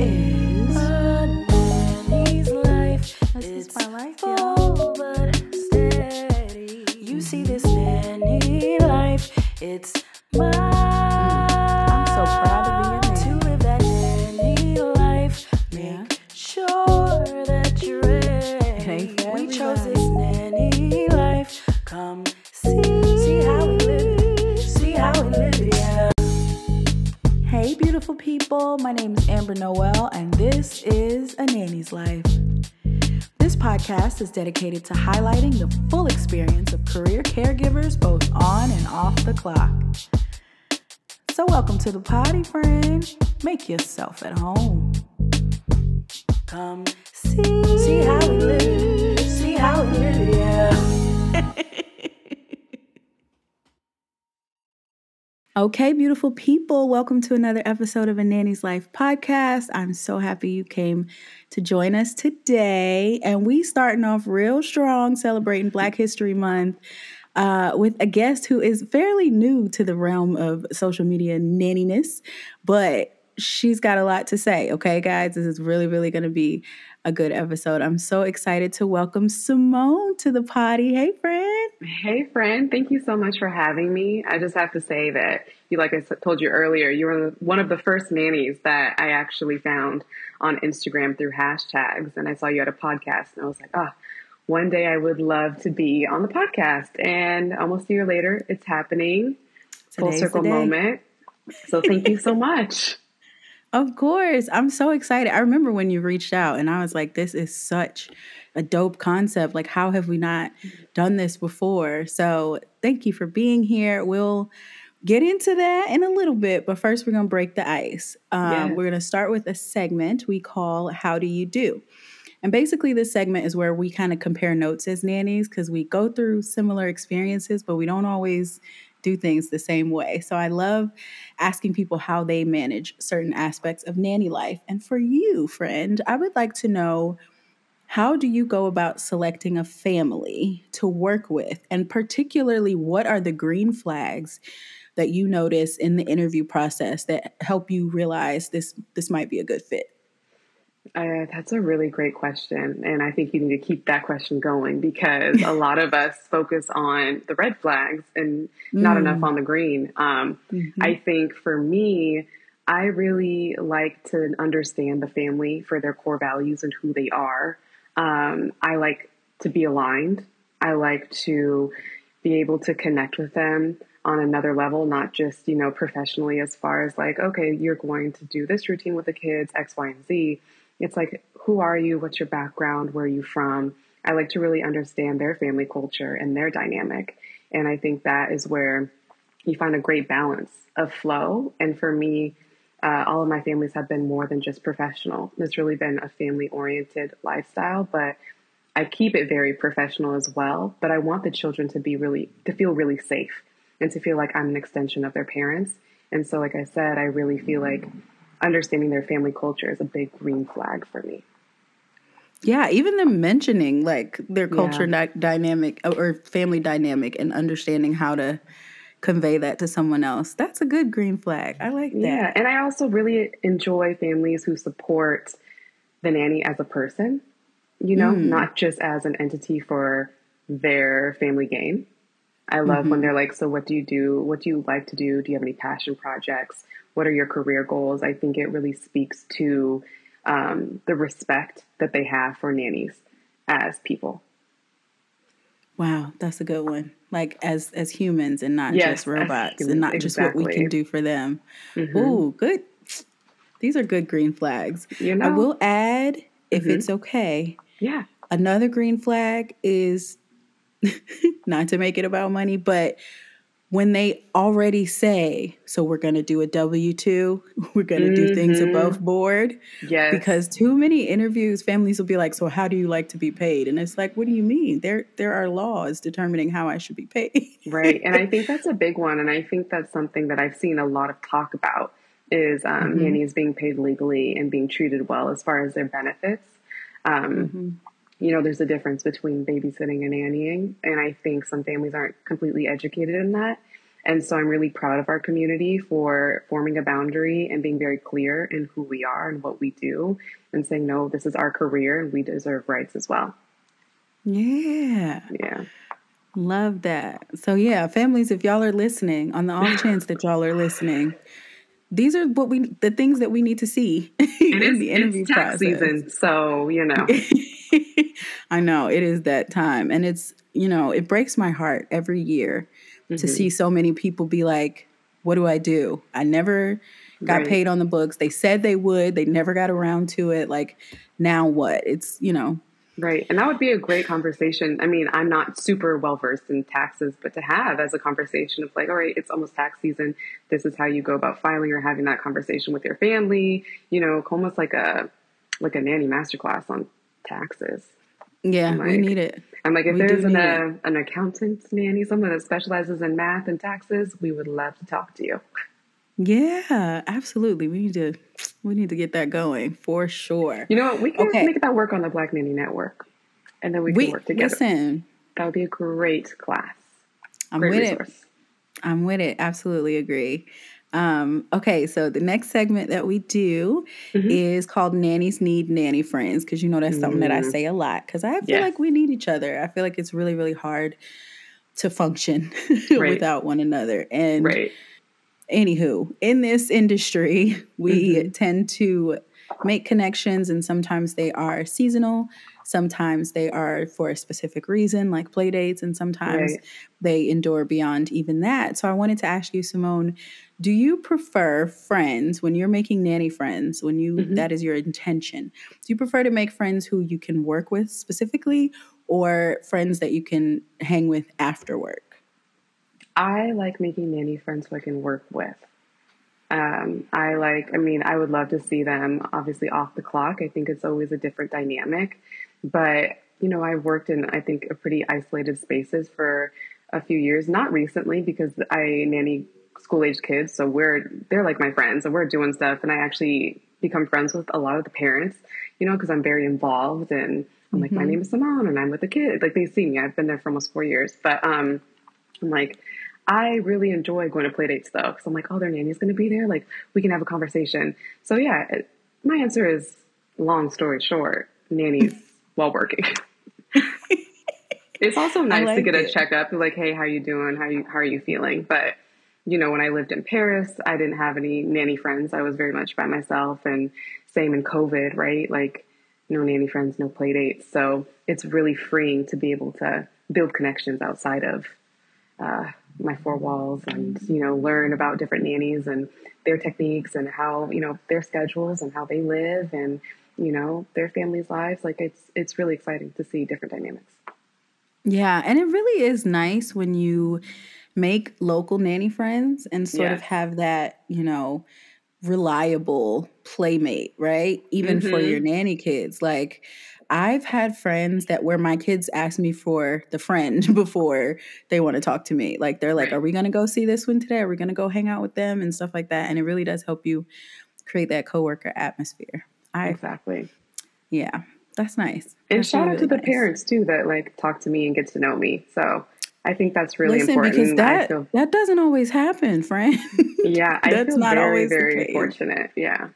is Nanny's life. This is my life, full but steady. You see this nanny life. It's mine. I'm so proud to be a To live that nanny life. Yeah. Make sure that you're ready. ain't we chose this nanny life. Come see, see how we live it. See how we live it, yeah. Hey, beautiful people. My name is Amber Noel, and this is A Nanny's Life. This podcast is dedicated to highlighting the full experience of career caregivers both on and off the clock. So, welcome to the potty, friend. Make yourself at home. Come see, see how we live. See how we live yeah. Okay, beautiful people, welcome to another episode of A Nanny's Life podcast. I'm so happy you came to join us today. And we starting off real strong celebrating Black History Month uh, with a guest who is fairly new to the realm of social media nanniness, but she's got a lot to say. Okay, guys, this is really, really going to be a good episode. I'm so excited to welcome Simone to the potty. Hey, friend. Hey, friend. Thank you so much for having me. I just have to say that you, like I told you earlier, you were one of the first nannies that I actually found on Instagram through hashtags. And I saw you had a podcast, and I was like, ah, one day I would love to be on the podcast. And almost a year later, it's happening. Full circle moment. So thank you so much. Of course. I'm so excited. I remember when you reached out and I was like, this is such a dope concept. Like, how have we not done this before? So, thank you for being here. We'll get into that in a little bit, but first, we're going to break the ice. Um, Yes. We're going to start with a segment we call How Do You Do? And basically, this segment is where we kind of compare notes as nannies because we go through similar experiences, but we don't always do things the same way. So I love asking people how they manage certain aspects of nanny life. And for you, friend, I would like to know how do you go about selecting a family to work with? And particularly, what are the green flags that you notice in the interview process that help you realize this this might be a good fit? Uh, that's a really great question. And I think you need to keep that question going because a lot of us focus on the red flags and not Mm. enough on the green. Um, I think for me, I really like to understand the family for their core values and who they are. Um, I like to be aligned. I like to be able to connect with them on another level, not just, you know, professionally as far as like, okay, you're going to do this routine with the kids, X, Y, and Z. It's like, who are you? What's your background? Where are you from? I like to really understand their family culture and their dynamic. And I think that is where you find a great balance of flow. And for me, uh, all of my families have been more than just professional. It's really been a family oriented lifestyle, but I keep it very professional as well. But I want the children to be really, to feel really safe and to feel like I'm an extension of their parents. And so, like I said, I really feel like understanding their family culture is a big green flag for me. Yeah, even them mentioning like their culture dy- dynamic or family dynamic and understanding how to convey that to someone else. That's a good green flag. I like that. Yeah, and I also really enjoy families who support the nanny as a person, you know, mm. not just as an entity for their family gain. I love when they're like, So, what do you do? What do you like to do? Do you have any passion projects? What are your career goals? I think it really speaks to um, the respect that they have for nannies as people. Wow, that's a good one. Like as as humans and not Yes, just robots and not just what we can do for them. Mhm. Ooh, good. These are good green flags. You I will add, if Mhm. it's okay, Yeah. another green flag is not to make it about money, but when they already say, so we're going to do a W 2, we're going to do things Mhm. above board. Yes. Because too many interviews, families will be like, so how do you like to be paid? And it's like, what do you mean? There, there are laws determining how I should be paid. Right. And I think that's a big one. And I think that's something that I've seen a lot of talk about is um, Mhm. nannies being paid legally and being treated well as far as their benefits. Um, Mhm. You know, there's a difference between babysitting and nannying. And I think some families aren't completely educated in that. And so I'm really proud of our community for forming a boundary and being very clear in who we are and what we do and saying, no, this is our career and we deserve rights as well. Yeah. Yeah. Love that. So yeah, families, if y'all are listening, on the off chance that y'all are listening, these are what we the things that we need to see in the interview process. season, so you know. I know it is that time, and it's you know it breaks my heart every year to Mhm. see so many people be like, "What do I do? I never got Right. paid on the books. They said they would. They never got around to it. Like now what? It's you know Right. And that would be a great conversation. I mean, I'm not super well versed in taxes, but to have as a conversation of like, all right, it's almost tax season. This is how you go about filing or having that conversation with your family, you know, almost like a like a nanny masterclass on taxes. Yeah we Like, need it. I'm like, if We there's an, uh, an accountant nanny, someone that specializes in math and taxes, we would love to talk to you. Yeah, absolutely. We need to we need to get that going for sure. You know what? We can Okay. make that work on the Black Nanny Network, and then we can We work together. listen. That would be a great class. I'm Great with resource. it. I'm with it. Absolutely agree. Um, okay, so the next segment that we do Mhm. is called Nannies Need Nanny Friends because you know that's something that I Mm. say a lot because I feel like we need each other. I feel like it's really, really hard to function Right. without one another. And Right. anywho, in this industry, we Mhm. tend to make connections, and sometimes they are seasonal, sometimes they are for a specific reason, like play dates, and sometimes Right. they endure beyond even that. So I wanted to ask you, Simone, do you prefer friends when you're making nanny friends, when you Mhm. that is your intention? Do you prefer to make friends who you can work with specifically, or friends that you can hang with after work? I like making nanny friends who I can work with. Um, I like, I mean, I would love to see them obviously off the clock. I think it's always a different dynamic. But, you know, I've worked in, I think, a pretty isolated spaces for a few years, not recently because I nanny school age kids. So we're, they're like my friends and we're doing stuff. And I actually become friends with a lot of the parents, you know, because I'm very involved and I'm like, my Mhm. name is Simone and I'm with the kid. Like they see me. I've been there for almost four years. But, um, I'm like, I really enjoy going to play dates though, because I'm like, oh, their nanny's going to be there. Like, we can have a conversation. So, yeah, it, my answer is long story short, nannies while working. it's also nice to like get a it. checkup, like, hey, how you doing? How you how are you feeling? But you know, when I lived in Paris, I didn't have any nanny friends. I was very much by myself, and same in COVID, right? Like, no nanny friends, no play dates. So it's really freeing to be able to build connections outside of uh, my four walls and you know learn about different nannies and their techniques and how you know their schedules and how they live and you know their families' lives. Like it's it's really exciting to see different dynamics. Yeah, and it really is nice when you make local nanny friends and sort of have that, you know, reliable playmate, right? Even for Mhm. your nanny kids. Like I've had friends that where my kids ask me for the friend before they want to talk to me. Like they're like, "Are we going to go see this one today? Are we going to go hang out with them and stuff like that?" And it really does help you create that coworker atmosphere. I Exactly. yeah, that's nice. And That's shout really, out to the nice. parents too that like talk to me and get to know me. So I think that's really Listen, important. because that feel, that doesn't always happen, friend. yeah, I that's feel not very, always very fortunate. Yeah.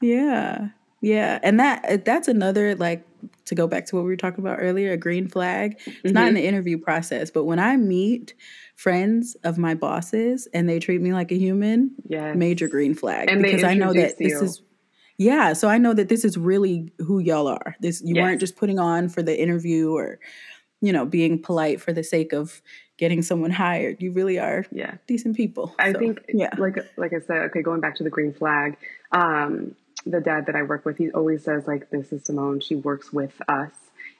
Yeah, yeah, and that that's another like to go back to what we were talking about earlier. A green flag. It's not Mm-hmm. in the interview process, but when I meet friends of my bosses and they treat me like a human, Yes. major green flag And they because I know that this you. is. Yeah, so I know that this is really who y'all are. This you weren't just putting on for the interview or, you know, being polite for the sake of getting someone hired. You really are Yeah. decent people. I So, think, yeah. like like I said, okay, going back to the green flag, um, the dad that I work with, he always says like, "This is Simone. She works with us,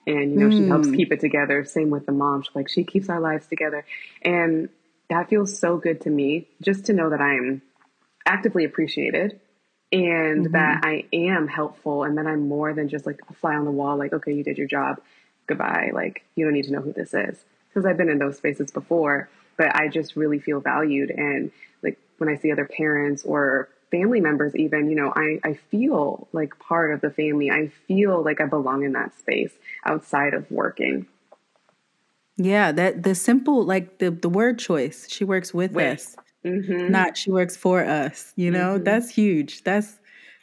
and you know, she helps Mm. keep it together." Same with the mom. She's like, she keeps our lives together, and that feels so good to me. Just to know that I'm actively appreciated. And Mm-hmm. that I am helpful, and that I'm more than just like a fly on the wall. Like, okay, you did your job, goodbye. Like, you don't need to know who this is because I've been in those spaces before. But I just really feel valued, and like when I see other parents or family members, even you know, I I feel like part of the family. I feel like I belong in that space outside of working. Yeah, that the simple like the the word choice. She works with, With. us, Mm-hmm. not she works for us. You know, Mhm. that's huge. That's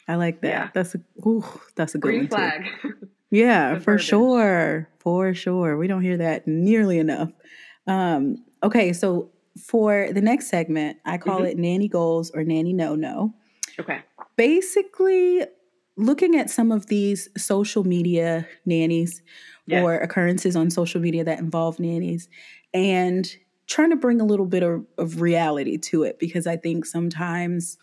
I like that. Yeah. That's a ooh, that's a good Green flag. Yeah, for sure. For sure. We don't hear that nearly enough. Um, okay, so for the next segment, I call Mhm. it nanny goals or nanny no no. okay. Basically, looking at some of these social media nannies Yes. or occurrences on social media that involve nannies and trying to bring a little bit of, of reality to it because I think sometimes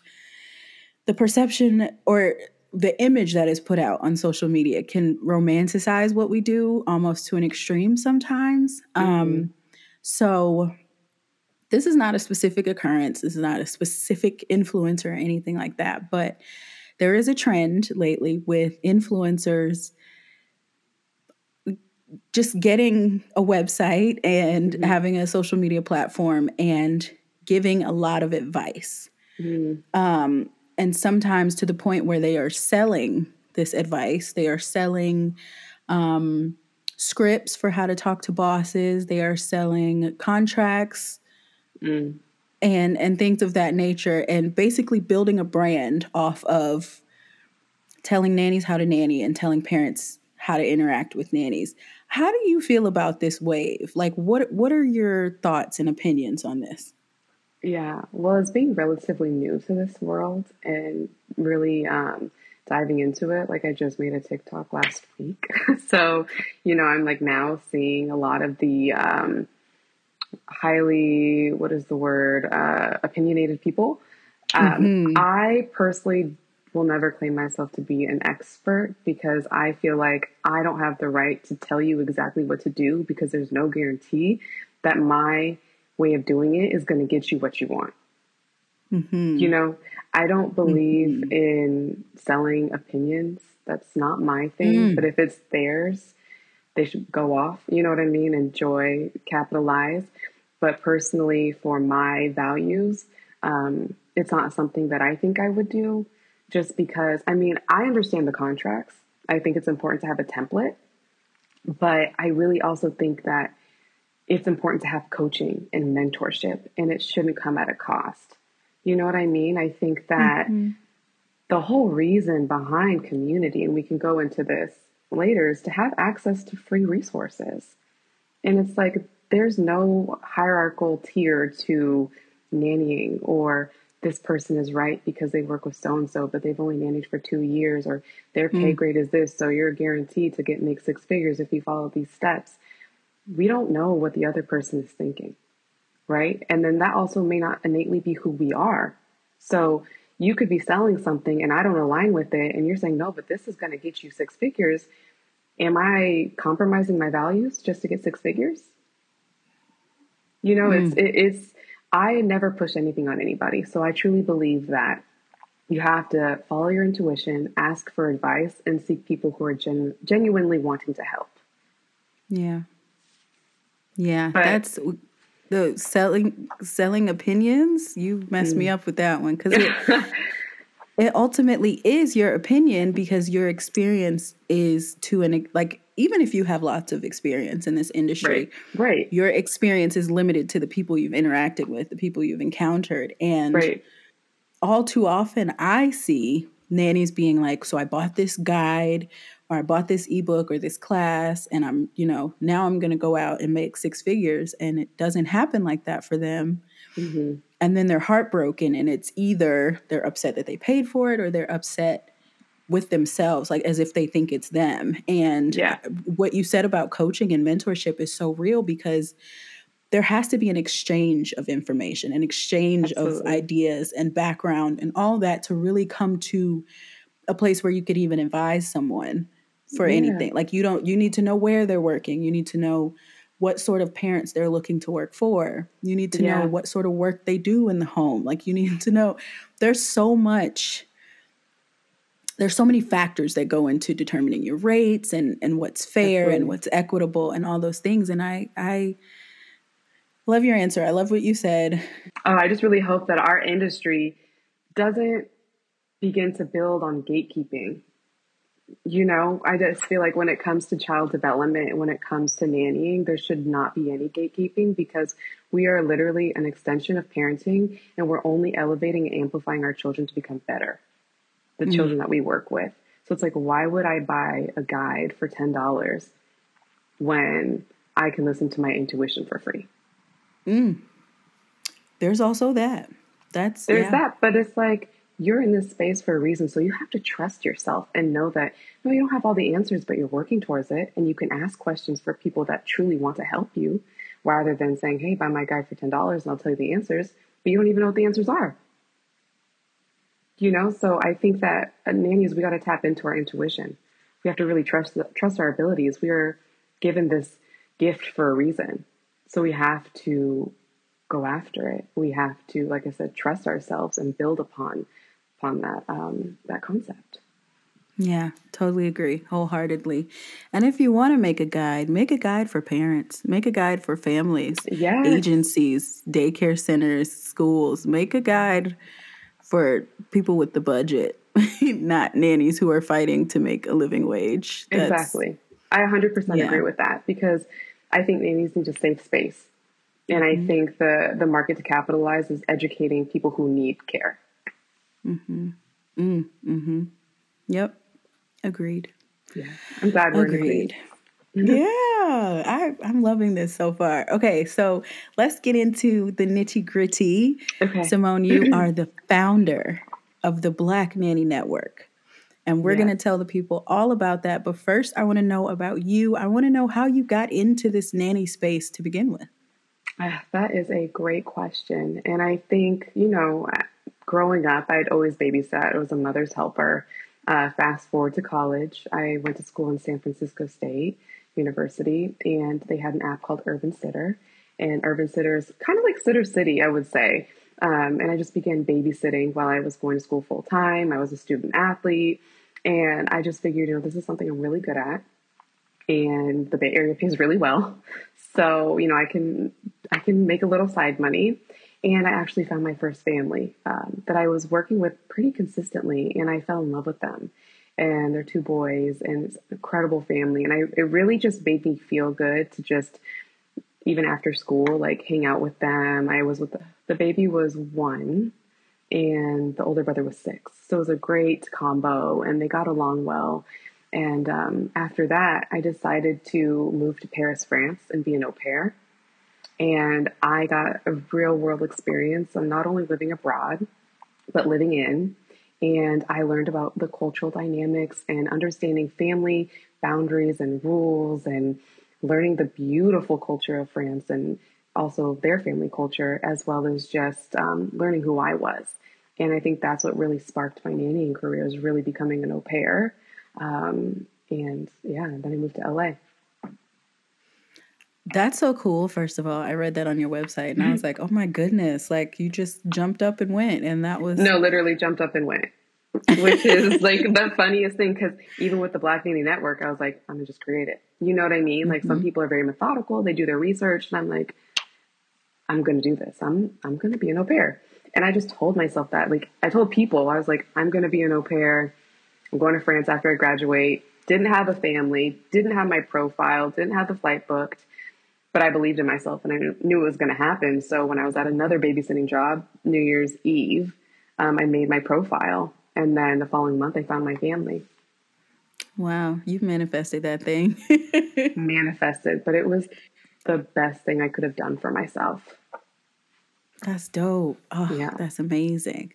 the perception or the image that is put out on social media can romanticize what we do almost to an extreme sometimes. Um, so, this is not a specific occurrence. This is not a specific influencer or anything like that. But there is a trend lately with influencers just getting a website and Mhm. having a social media platform and giving a lot of advice Mhm. um, and sometimes to the point where they are selling this advice. They are selling um, scripts for how to talk to bosses. They are selling contracts Mm. and and things of that nature, and basically building a brand off of telling nannies how to nanny and telling parents how to interact with nannies. How do you feel about this wave? Like, what what are your thoughts and opinions on this? Yeah, well, as being relatively new to this world and really um, diving into it, like I just made a TikTok last week. so, you know, I'm like now seeing a lot of the um, highly, what is the word, uh, opinionated people. Um, Mhm. I personally will never claim myself to be an expert because I feel like I don't have the right to tell you exactly what to do because there's no guarantee that my way of doing it is going to get you what you want. Mhm. You know, I don't believe in selling opinions. That's not my thing. Mm. But if it's theirs, they should go off. You know what I mean? Enjoy, capitalize. But personally, for my values, um, it's not something that I think I would do just because, I mean, I understand the contracts. I think it's important to have a template. But I really also think that it's important to have coaching and mentorship, and it shouldn't come at a cost. You know what I mean? I think that Mhm. the whole reason behind community, and we can go into this later, is to have access to free resources. And it's like there's no hierarchical tier to nannying or this person is right because they work with so and so, but they've only managed for two years, or their pay Mm. grade is this, so you're guaranteed to get make six figures if you follow these steps. We don't know what the other person is thinking, right? And then that also may not innately be who we are. So you could be selling something and I don't align with it, and you're saying, no, but this is going to get you six figures. Am I compromising my values just to get six figures? You know, it's it, it's. I never push anything on anybody, so I truly believe that you have to follow your intuition, ask for advice, and seek people who are gen- genuinely wanting to help. Yeah. Yeah, But- that's the selling selling opinions. You messed me mm. up with that one cuz it it ultimately is your opinion because your experience is to an like even if you have lots of experience in this industry, right, right, your experience is limited to the people you've interacted with, the people you've encountered and right. all too often I see nannies being like, so I bought this guide or I bought this ebook or this class and I'm, you know, now I'm going to go out and make six figures and it doesn't happen like that for them. hmm And then they're heartbroken and it's either they're upset that they paid for it or they're upset with themselves like as if they think it's them. And Yeah. what you said about coaching and mentorship is so real because there has to be an exchange of information, an exchange of ideas and background and all that to really come to a place where you could even advise someone for Yeah. anything. Like you don't you need to know where they're working. You need to know what sort of parents they're looking to work for. You need to Yeah. know what sort of work they do in the home. Like you need to know there's so much there's so many factors that go into determining your rates and and what's fair Absolutely. and what's equitable and all those things and I I love your answer. I love what you said. Uh, I just really hope that our industry doesn't begin to build on gatekeeping. you know, I just feel like when it comes to child development, and when it comes to nannying, there should not be any gatekeeping because we are literally an extension of parenting and we're only elevating and amplifying our children to become better, the mm. children that we work with. So it's like, why would I buy a guide for $10 when I can listen to my intuition for free? Mm. There's also that. That's there's yeah. that, but it's like you're in this space for a reason. So you have to trust yourself and know that no, you don't have all the answers, but you're working towards it. And you can ask questions for people that truly want to help you rather than saying, hey, buy my guide for $10 and I'll tell you the answers, but you don't even know what the answers are. You know, so I think that uh, nannies, we got to tap into our intuition. We have to really trust trust our abilities. We are given this gift for a reason. So we have to go after it. We have to, like I said, trust ourselves and build upon upon that um, that concept. Yeah, totally agree wholeheartedly. And if you want to make a guide, make a guide for parents, make a guide for families, yes. agencies, daycare centers, schools. Make a guide for people with the budget, not nannies who are fighting to make a living wage. That's, exactly. I 100% yeah. agree with that because I think nannies need a safe space. And mm-hmm. I think the, the market to capitalize is educating people who need care. Mm-hmm. Mm, hmm Yep. Agreed. Yeah. I'm glad we're agreed. yeah, I, I'm loving this so far. Okay, so let's get into the nitty gritty. Okay. Simone, you are the founder of the Black Nanny Network. And we're yeah. going to tell the people all about that. But first, I want to know about you. I want to know how you got into this nanny space to begin with. Ah, that is a great question. And I think, you know, growing up, I'd always babysat. I was a mother's helper. Uh, fast forward to college, I went to school in San Francisco State University, and they had an app called Urban Sitter. And Urban Sitter is kind of like Sitter City, I would say. Um, and I just began babysitting while I was going to school full time. I was a student athlete, and I just figured, you know, this is something I'm really good at, and the Bay Area pays really well, so you know, I can I can make a little side money. And I actually found my first family um, that I was working with pretty consistently, and I fell in love with them. And they're two boys, and it's an incredible family. And I, it really just made me feel good to just, even after school, like hang out with them. I was with the, the baby was one, and the older brother was six. So it was a great combo, and they got along well. And um, after that, I decided to move to Paris, France, and be an au pair. And I got a real world experience of not only living abroad, but living in. And I learned about the cultural dynamics and understanding family boundaries and rules and learning the beautiful culture of France and also their family culture, as well as just um, learning who I was. And I think that's what really sparked my nannying career is really becoming an au pair. Um, and yeah, then I moved to LA. That's so cool. First of all, I read that on your website and I was like, oh my goodness, like you just jumped up and went. And that was. No, literally jumped up and went, which is like the funniest thing because even with the Black Nanny Network, I was like, I'm going to just create it. You know what I mean? Like mm-hmm. some people are very methodical, they do their research, and I'm like, I'm going to do this. I'm, I'm going to be an au pair. And I just told myself that. Like, I told people, I was like, I'm going to be an au pair. I'm going to France after I graduate. Didn't have a family, didn't have my profile, didn't have the flight booked but I believed in myself and I knew it was going to happen. So when I was at another babysitting job, New Year's Eve, um, I made my profile. And then the following month, I found my family. Wow, you've manifested that thing. manifested, but it was the best thing I could have done for myself. That's dope. Oh, yeah. that's amazing.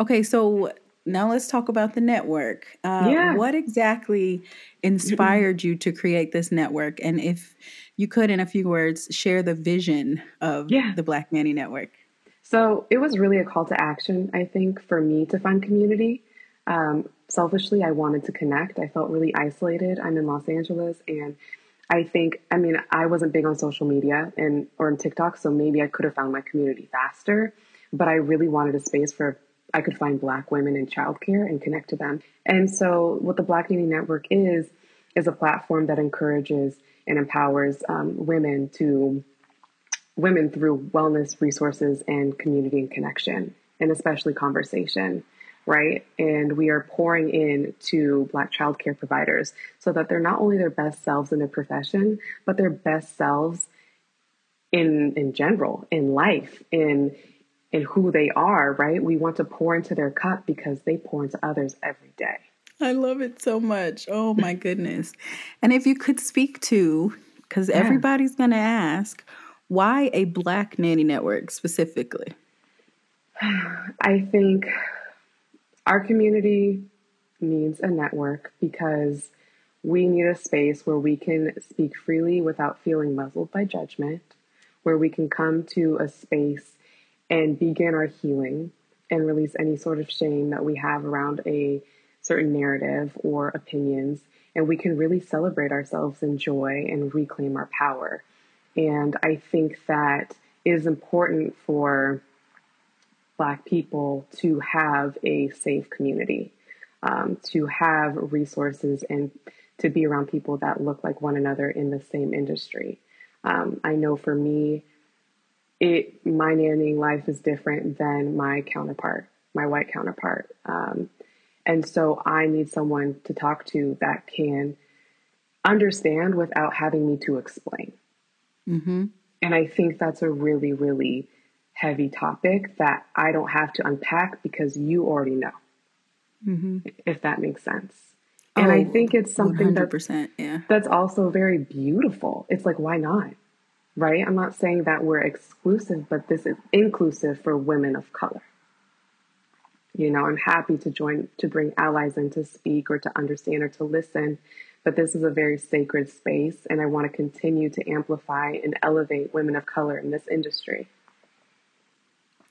Okay, so now let's talk about the network. Uh, yeah. What exactly inspired you to create this network? And if you could, in a few words, share the vision of yeah. the Black Nanny Network. So it was really a call to action, I think, for me to find community. Um, selfishly, I wanted to connect. I felt really isolated. I'm in Los Angeles, and I think, I mean, I wasn't big on social media and or on TikTok, so maybe I could have found my community faster. But I really wanted a space where I could find Black women in childcare and connect to them. And so, what the Black Nanny Network is is a platform that encourages and empowers um, women to women through wellness resources and community and connection, and especially conversation. right? And we are pouring in to Black childcare providers so that they're not only their best selves in their profession, but their best selves in in general, in life, in in who they are, right? We want to pour into their cup because they pour into others every day. I love it so much. Oh my goodness. And if you could speak to, because yeah. everybody's going to ask, why a Black Nanny Network specifically? I think our community needs a network because we need a space where we can speak freely without feeling muzzled by judgment, where we can come to a space and begin our healing and release any sort of shame that we have around a certain narrative or opinions. And we can really celebrate ourselves in joy and reclaim our power. And I think that is important for Black people to have a safe community, um, to have resources, and to be around people that look like one another in the same industry. Um, I know for me, it my nannying life is different than my counterpart, my white counterpart, um, and so I need someone to talk to that can understand without having me to explain. Mm-hmm. And I think that's a really, really heavy topic that I don't have to unpack because you already know, mm-hmm. if that makes sense. And oh, I think it's something that yeah. that's also very beautiful. It's like, why not? Right? I'm not saying that we're exclusive, but this is inclusive for women of color. You know, I'm happy to join, to bring allies in to speak or to understand or to listen. But this is a very sacred space, and I want to continue to amplify and elevate women of color in this industry.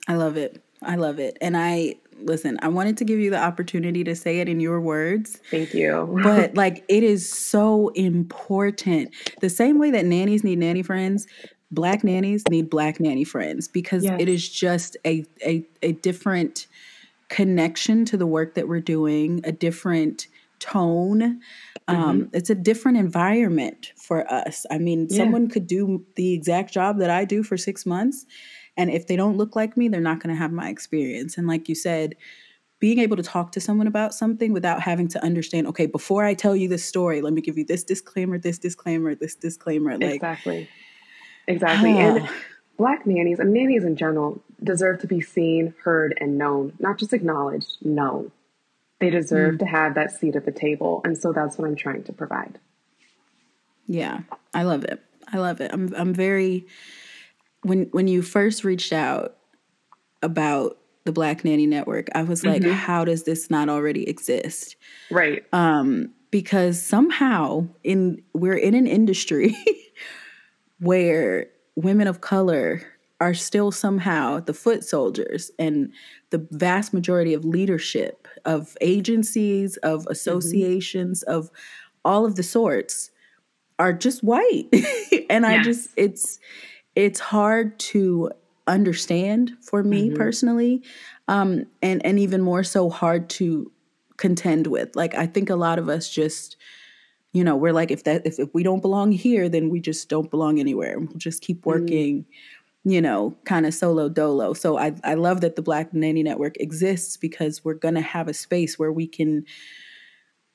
I love it. I love it. And I listen, I wanted to give you the opportunity to say it in your words. Thank you. but like it is so important. The same way that nannies need nanny friends, black nannies need black nanny friends because yes. it is just a, a a different connection to the work that we're doing, a different tone. Um, mm-hmm. It's a different environment for us. I mean, yeah. someone could do the exact job that I do for six months and if they don't look like me, they're not going to have my experience. And like you said, being able to talk to someone about something without having to understand, okay, before I tell you this story, let me give you this disclaimer, this disclaimer, this disclaimer. Like, exactly. Exactly. and black nannies and nannies in general deserve to be seen, heard, and known, not just acknowledged, known. They deserve mm. to have that seat at the table. And so that's what I'm trying to provide. Yeah, I love it. I love it. I'm I'm very when when you first reached out about the Black Nanny Network, I was like, mm-hmm. how does this not already exist? Right. Um, because somehow in we're in an industry where women of color are still somehow the foot soldiers and the vast majority of leadership of agencies of mm-hmm. associations mm-hmm. of all of the sorts are just white and yes. i just it's it's hard to understand for me mm-hmm. personally um, and and even more so hard to contend with like i think a lot of us just you know we're like if that if, if we don't belong here then we just don't belong anywhere we'll just keep mm-hmm. working mm-hmm. you know kind of solo dolo so i i love that the black nanny network exists because we're going to have a space where we can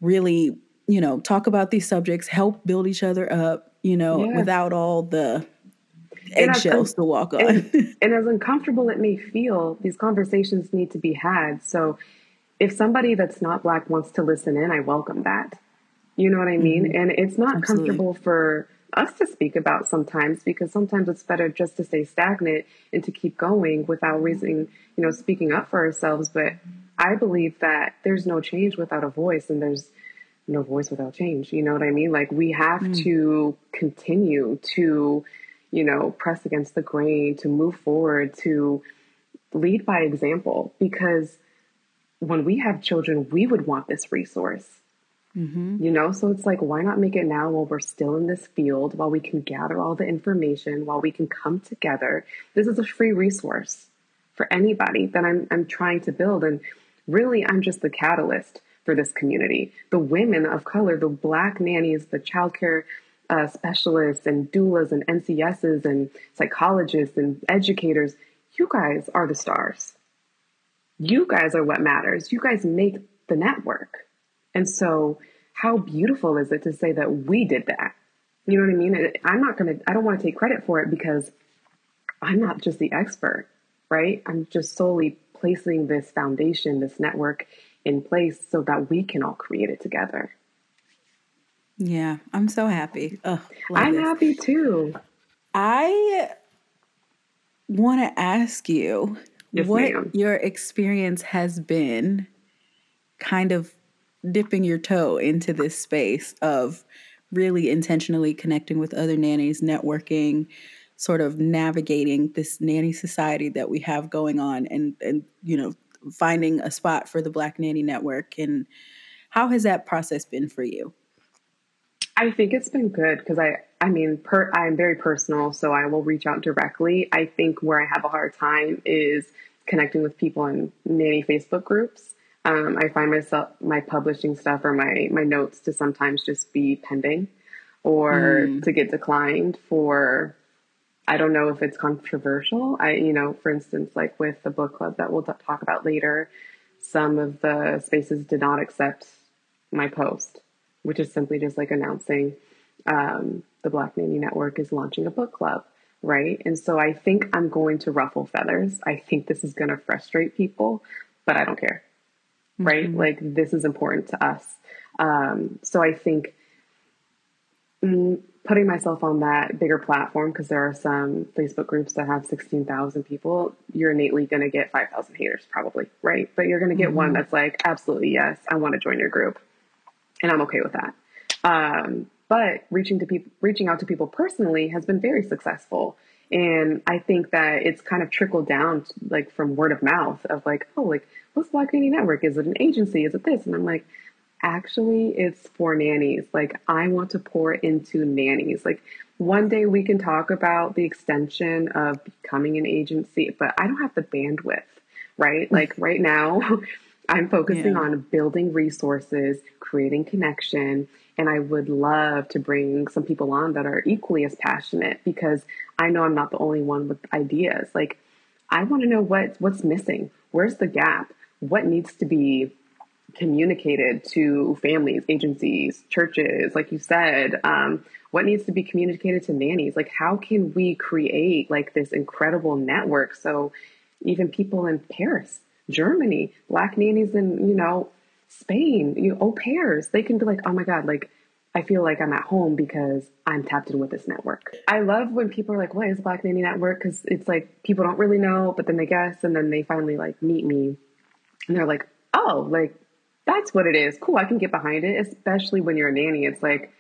really you know talk about these subjects help build each other up you know yeah. without all the eggshells to walk on. And, and as uncomfortable it may feel, these conversations need to be had. So if somebody that's not black wants to listen in, I welcome that. You know what I mean? Mm-hmm. And it's not Absolutely. comfortable for us to speak about sometimes because sometimes it's better just to stay stagnant and to keep going without reason, you know, speaking up for ourselves. But I believe that there's no change without a voice and there's no voice without change. You know what I mean? Like we have mm. to continue to you know, press against the grain, to move forward, to lead by example. Because when we have children, we would want this resource. Mm-hmm. You know, so it's like, why not make it now while we're still in this field, while we can gather all the information, while we can come together? This is a free resource for anybody that I'm, I'm trying to build. And really, I'm just the catalyst for this community. The women of color, the black nannies, the childcare uh, specialists and doulas and NCSs and psychologists and educators, you guys are the stars. you guys are what matters. You guys make the network. And so, how beautiful is it to say that we did that? You know what I mean? I'm not going to, I don't want to take credit for it because I'm not just the expert, right? I'm just solely placing this foundation, this network in place so that we can all create it together. Yeah, I'm so happy. I'm this. happy too. I want to ask you yes, what ma'am. your experience has been kind of dipping your toe into this space of really intentionally connecting with other nannies, networking, sort of navigating this nanny society that we have going on and and you know finding a spot for the Black Nanny Network and how has that process been for you? I think it's been good because I, I mean, per, I'm very personal, so I will reach out directly. I think where I have a hard time is connecting with people in nanny Facebook groups. Um, I find myself my publishing stuff or my my notes to sometimes just be pending, or mm. to get declined for. I don't know if it's controversial. I, you know, for instance, like with the book club that we'll talk about later, some of the spaces did not accept my post which is simply just like announcing um, the Black Nanny Network is launching a book club, right? And so I think I'm going to ruffle feathers. I think this is going to frustrate people, but I don't care, mm-hmm. right? Like this is important to us. Um, so I think mm, putting myself on that bigger platform, because there are some Facebook groups that have 16,000 people, you're innately going to get 5,000 haters probably, right? But you're going to get mm-hmm. one that's like, absolutely, yes, I want to join your group and I'm okay with that. Um, but reaching to people, reaching out to people personally has been very successful. And I think that it's kind of trickled down like from word of mouth of like, oh, like what's Black Nanny Network? Is it an agency? Is it this? And I'm like, actually, it's for nannies. Like I want to pour into nannies. Like one day we can talk about the extension of becoming an agency, but I don't have the bandwidth, right? Like right now, I'm focusing yeah. on building resources, creating connection, and I would love to bring some people on that are equally as passionate because I know I'm not the only one with ideas. Like I want to know what what's missing. Where's the gap? What needs to be communicated to families, agencies, churches, like you said, um, what needs to be communicated to nannies? Like, how can we create like this incredible network so even people in Paris Germany, black nannies in, you know, Spain, you know, au pairs, they can be like, oh my God, like, I feel like I'm at home because I'm tapped in with this network. I love when people are like, what is Black Nanny Network? Because it's like people don't really know, but then they guess and then they finally like meet me and they're like, oh, like that's what it is. Cool, I can get behind it, especially when you're a nanny. It's like,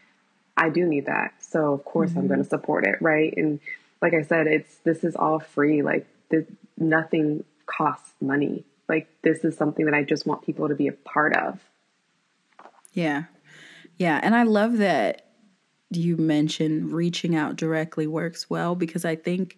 I do need that. So of course mm-hmm. I'm going to support it, right? And like I said, it's this is all free. Like this, nothing costs money like this is something that I just want people to be a part of. Yeah. Yeah. And I love that you mentioned reaching out directly works well because I think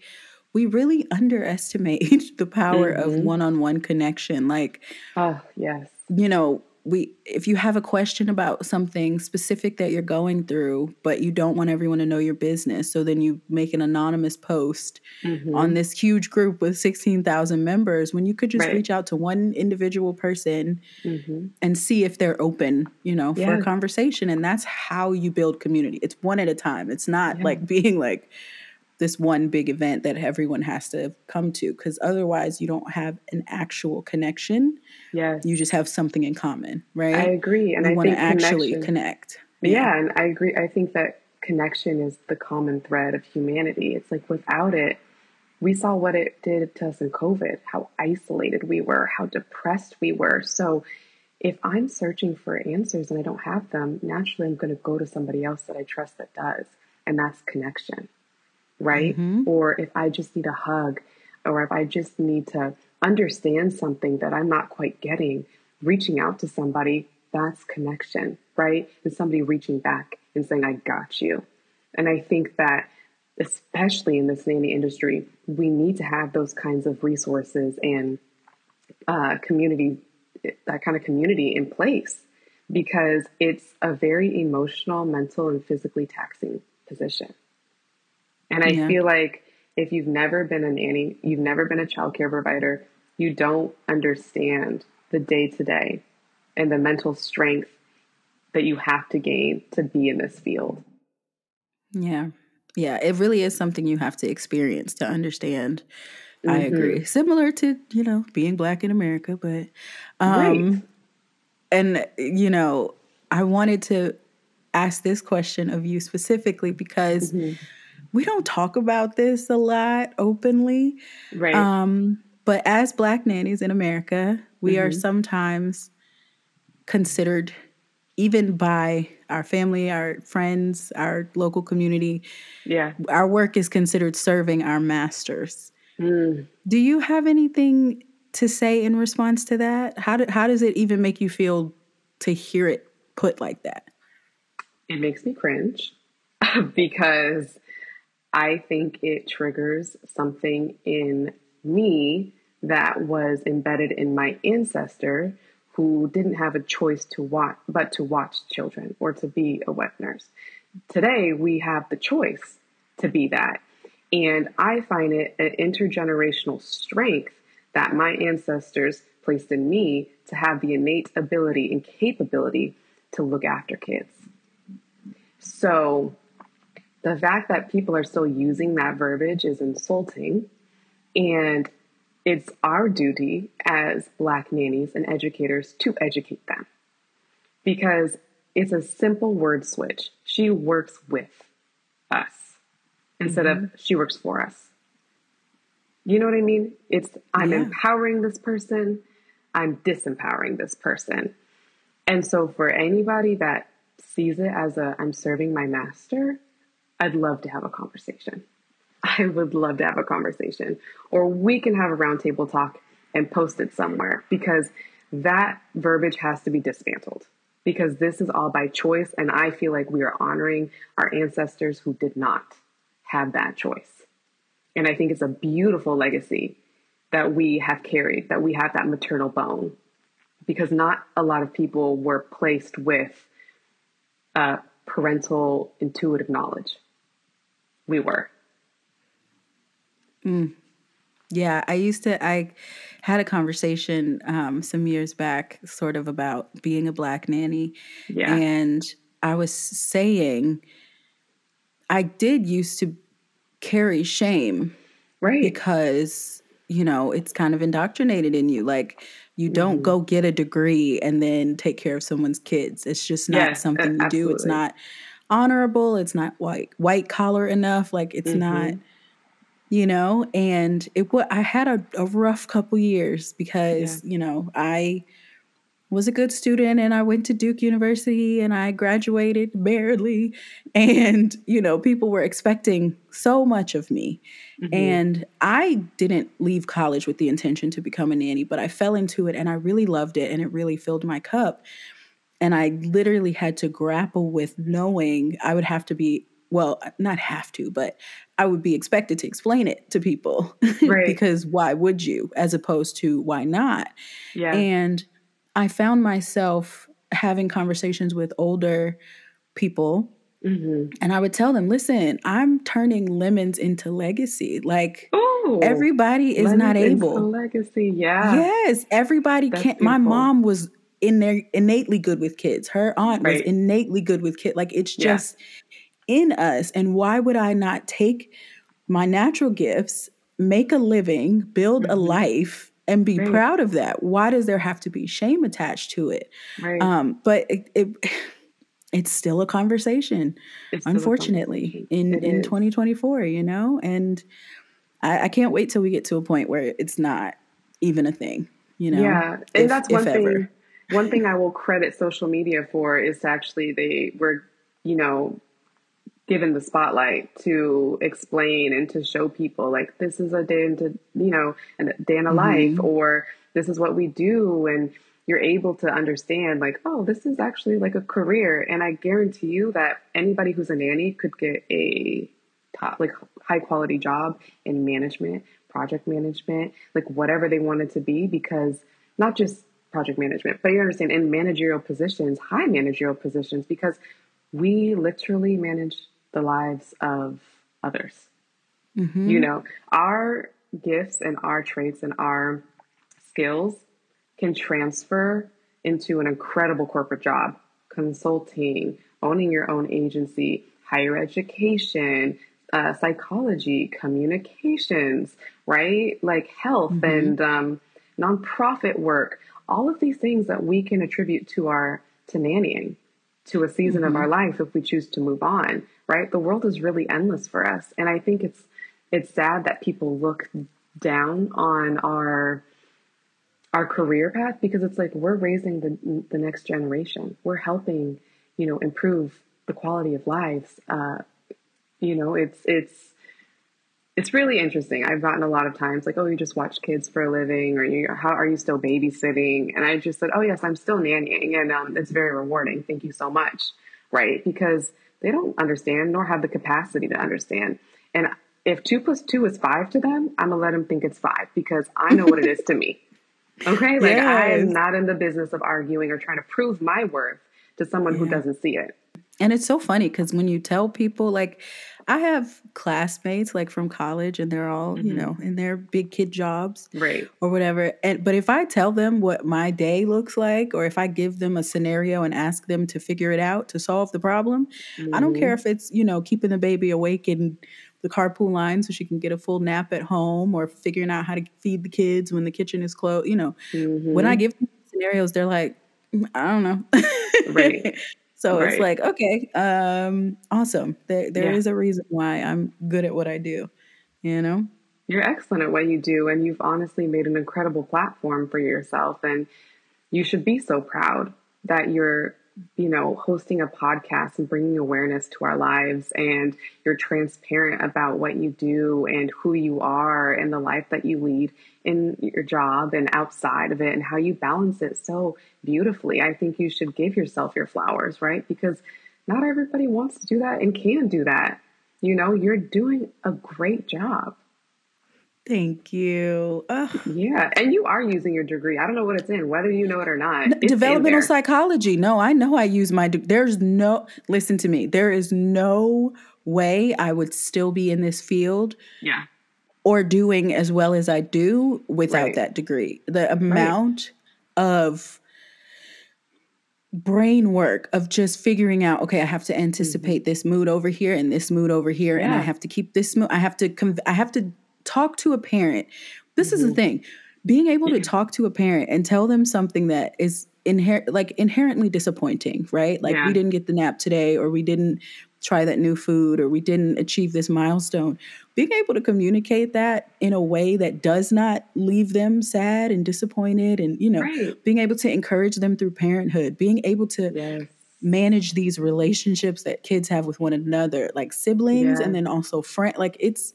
we really underestimate the power mm-hmm. of one on one connection. Like, oh, yes. You know, we if you have a question about something specific that you're going through but you don't want everyone to know your business so then you make an anonymous post mm-hmm. on this huge group with 16,000 members when you could just right. reach out to one individual person mm-hmm. and see if they're open you know yeah. for a conversation and that's how you build community it's one at a time it's not yeah. like being like this one big event that everyone has to come to because otherwise you don't have an actual connection. Yes. You just have something in common, right? I agree. And you I want to actually connect. Yeah. yeah, and I agree. I think that connection is the common thread of humanity. It's like without it, we saw what it did to us in COVID, how isolated we were, how depressed we were. So if I'm searching for answers and I don't have them, naturally I'm going to go to somebody else that I trust that does. And that's connection right? Mm-hmm. Or if I just need a hug, or if I just need to understand something that I'm not quite getting, reaching out to somebody, that's connection, right? And somebody reaching back and saying, I got you. And I think that, especially in this nanny industry, we need to have those kinds of resources and uh, community, that kind of community in place because it's a very emotional, mental, and physically taxing position. And I yeah. feel like if you've never been a nanny, you've never been a childcare provider, you don't understand the day to day and the mental strength that you have to gain to be in this field. Yeah. Yeah, it really is something you have to experience to understand. Mm-hmm. I agree. Similar to, you know, being black in America, but um right. and you know, I wanted to ask this question of you specifically because mm-hmm. We don't talk about this a lot openly. Right. Um but as black nannies in America, we mm-hmm. are sometimes considered even by our family, our friends, our local community. Yeah. Our work is considered serving our masters. Mm. Do you have anything to say in response to that? How do, how does it even make you feel to hear it put like that? It makes me cringe because I think it triggers something in me that was embedded in my ancestor who didn't have a choice to watch but to watch children or to be a wet nurse. Today we have the choice to be that. And I find it an intergenerational strength that my ancestors placed in me to have the innate ability and capability to look after kids. So the fact that people are still using that verbiage is insulting. And it's our duty as Black nannies and educators to educate them because it's a simple word switch. She works with us instead mm-hmm. of she works for us. You know what I mean? It's I'm yeah. empowering this person, I'm disempowering this person. And so for anybody that sees it as a I'm serving my master, I'd love to have a conversation. I would love to have a conversation. Or we can have a roundtable talk and post it somewhere because that verbiage has to be dismantled because this is all by choice. And I feel like we are honoring our ancestors who did not have that choice. And I think it's a beautiful legacy that we have carried, that we have that maternal bone because not a lot of people were placed with uh, parental intuitive knowledge. We were. Mm. Yeah, I used to. I had a conversation um, some years back, sort of about being a black nanny, yeah. and I was saying I did used to carry shame, right? Because you know it's kind of indoctrinated in you, like you don't mm-hmm. go get a degree and then take care of someone's kids. It's just not yes, something you absolutely. do. It's not honorable. It's not white white collar enough. Like it's mm-hmm. not you know and it what i had a, a rough couple years because yeah. you know i was a good student and i went to duke university and i graduated barely and you know people were expecting so much of me mm-hmm. and i didn't leave college with the intention to become a nanny but i fell into it and i really loved it and it really filled my cup and i literally had to grapple with knowing i would have to be well, not have to, but I would be expected to explain it to people. Right. because why would you, as opposed to why not? Yeah. And I found myself having conversations with older people. Mm-hmm. And I would tell them, listen, I'm turning lemons into legacy. Like Ooh, everybody is not able. Legacy, yeah. Yes, everybody That's can't. Beautiful. My mom was in there innately good with kids. Her aunt right. was innately good with kids. Like it's just yeah in us. And why would I not take my natural gifts, make a living, build mm-hmm. a life, and be right. proud of that? Why does there have to be shame attached to it? Right. Um, but it, it, it's still a conversation, unfortunately, a conversation. in, in 2024, you know? And I, I, can't wait till we get to a point where it's not even a thing, you know? Yeah. And if, that's one thing. Ever. One thing I will credit social media for is actually they were, you know, given the spotlight to explain and to show people like this is a day into you know a day in a mm-hmm. life or this is what we do and you're able to understand like oh this is actually like a career and i guarantee you that anybody who's a nanny could get a top like high quality job in management project management like whatever they wanted to be because not just project management but you understand in managerial positions high managerial positions because we literally manage the lives of others. Mm-hmm. You know, our gifts and our traits and our skills can transfer into an incredible corporate job, consulting, owning your own agency, higher education, uh, psychology, communications, right? Like health mm-hmm. and um, nonprofit work. All of these things that we can attribute to our to nannying, to a season mm-hmm. of our life if we choose to move on, right? The world is really endless for us, and I think it's it's sad that people look down on our our career path because it's like we're raising the the next generation. We're helping, you know, improve the quality of lives. Uh, you know, it's it's it's really interesting. I've gotten a lot of times like, "Oh, you just watch kids for a living," or "You how are you still babysitting?" And I just said, "Oh, yes, I'm still nannying, and um, it's very rewarding. Thank you so much." Right? Because they don't understand nor have the capacity to understand. And if two plus two is five to them, I'm gonna let them think it's five because I know what it is to me. Okay, like yes. I am not in the business of arguing or trying to prove my worth to someone yeah. who doesn't see it. And it's so funny because when you tell people, like, I have classmates like from college and they're all, mm-hmm. you know, in their big kid jobs. Right. Or whatever. And but if I tell them what my day looks like, or if I give them a scenario and ask them to figure it out to solve the problem, mm-hmm. I don't care mm-hmm. if it's, you know, keeping the baby awake in the carpool line so she can get a full nap at home or figuring out how to feed the kids when the kitchen is closed. You know, mm-hmm. when I mm-hmm. give them scenarios, they're like, mm, I don't know. right. So right. it's like, okay, um, awesome. There there yeah. is a reason why I'm good at what I do, you know? You're excellent at what you do and you've honestly made an incredible platform for yourself and you should be so proud that you're you know, hosting a podcast and bringing awareness to our lives, and you're transparent about what you do and who you are and the life that you lead in your job and outside of it, and how you balance it so beautifully. I think you should give yourself your flowers, right? Because not everybody wants to do that and can do that. You know, you're doing a great job. Thank you. Ugh. Yeah, and you are using your degree. I don't know what it's in, whether you know it or not. Developmental psychology. No, I know I use my. De- There's no. Listen to me. There is no way I would still be in this field. Yeah. Or doing as well as I do without right. that degree. The amount right. of brain work of just figuring out okay i have to anticipate mm-hmm. this mood over here and this mood over here yeah. and i have to keep this mood i have to conv- i have to talk to a parent. This mm-hmm. is the mm-hmm. thing. Being able to talk to a parent and tell them something that is inherent like inherently disappointing, right? Like yeah. we didn't get the nap today or we didn't try that new food or we didn't achieve this milestone. Being able to communicate that in a way that does not leave them sad and disappointed and you know, right. being able to encourage them through parenthood, being able to yes manage these relationships that kids have with one another, like siblings yeah. and then also friend like it's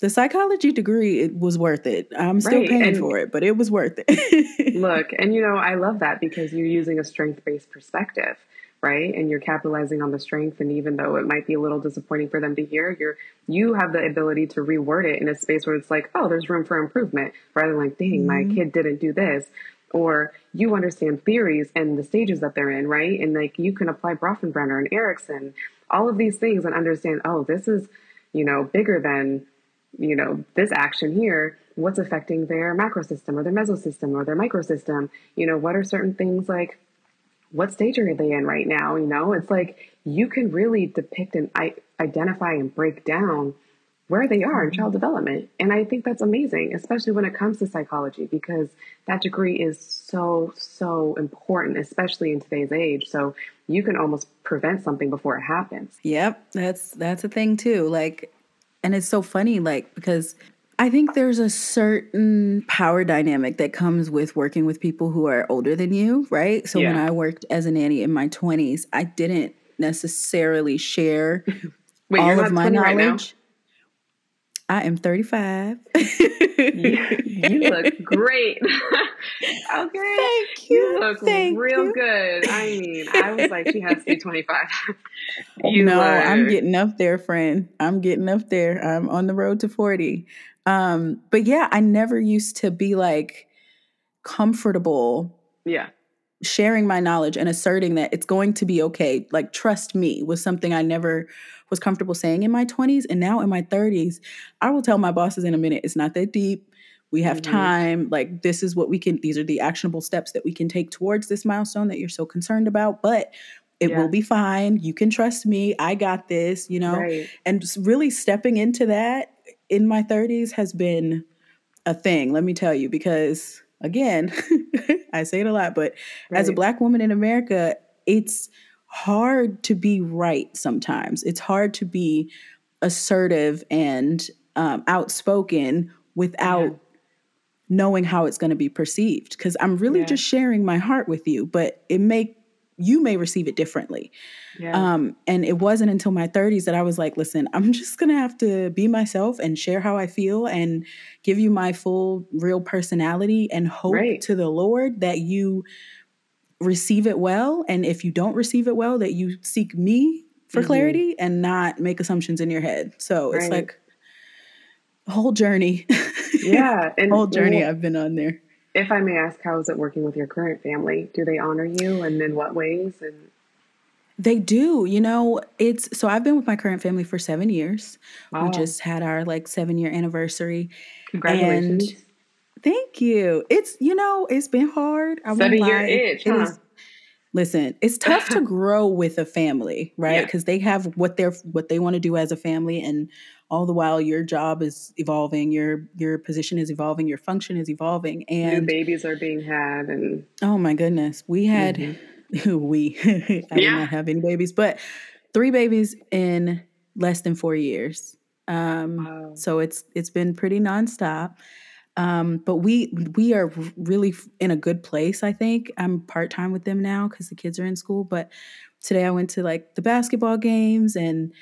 the psychology degree it was worth it. I'm still right. paying and for it, but it was worth it. look, and you know, I love that because you're using a strength-based perspective, right? And you're capitalizing on the strength and even though it might be a little disappointing for them to hear, you're you have the ability to reword it in a space where it's like, "Oh, there's room for improvement," rather than like, "Dang, mm-hmm. my kid didn't do this." Or you understand theories and the stages that they're in, right? And like you can apply Bronfenbrenner and Erikson, all of these things and understand, "Oh, this is, you know, bigger than you know, this action here, what's affecting their macro system or their mesosystem or their microsystem? You know, what are certain things like what stage are they in right now? You know, it's like you can really depict and identify and break down where they are in child development. And I think that's amazing, especially when it comes to psychology, because that degree is so, so important, especially in today's age. So you can almost prevent something before it happens. Yep. That's that's a thing too. Like and it's so funny, like, because I think there's a certain power dynamic that comes with working with people who are older than you, right? So yeah. when I worked as a nanny in my 20s, I didn't necessarily share Wait, all of my knowledge. Right I am 35. you, look great. okay. Oh, Thank you. You look Thank real you. good. I mean, I was like, she has to be 25. you no, look... I'm getting up there, friend. I'm getting up there. I'm on the road to 40. Um, but yeah, I never used to be like comfortable. Yeah sharing my knowledge and asserting that it's going to be okay like trust me was something i never was comfortable saying in my 20s and now in my 30s i will tell my bosses in a minute it's not that deep We have mm-hmm. time. Like, this is what we can, these are the actionable steps that we can take towards this milestone that you're so concerned about. But it yeah. will be fine. You can trust me. I got this, you know? Right. And really stepping into that in my 30s has been a thing, let me tell you, because again, I say it a lot, but right. as a black woman in America, it's hard to be right sometimes. It's hard to be assertive and um, outspoken without yeah. knowing how it's going to be perceived. Because I'm really yeah. just sharing my heart with you, but it may you may receive it differently. Yeah. Um, and it wasn't until my 30s that I was like, listen, I'm just gonna have to be myself and share how I feel and give you my full real personality and hope right. to the Lord that you receive it well. And if you don't receive it well, that you seek me for mm-hmm. clarity and not make assumptions in your head. So right. it's like a whole journey. Yeah. And whole journey well, I've been on there. If I may ask, how is it working with your current family? Do they honor you and in what ways? And they do. You know, it's so I've been with my current family for seven years. Wow. We just had our like seven year anniversary. Congratulations. And thank you. It's you know, it's been hard. I seven year itch, huh? Is, listen, it's tough to grow with a family, right? Because yeah. they have what they're what they want to do as a family and all the while your job is evolving your your position is evolving your function is evolving and New babies are being had and oh my goodness we had mm-hmm. we i yeah. did not have any babies but three babies in less than four years um, wow. so it's it's been pretty nonstop um, but we we are really in a good place i think i'm part-time with them now because the kids are in school but today i went to like the basketball games and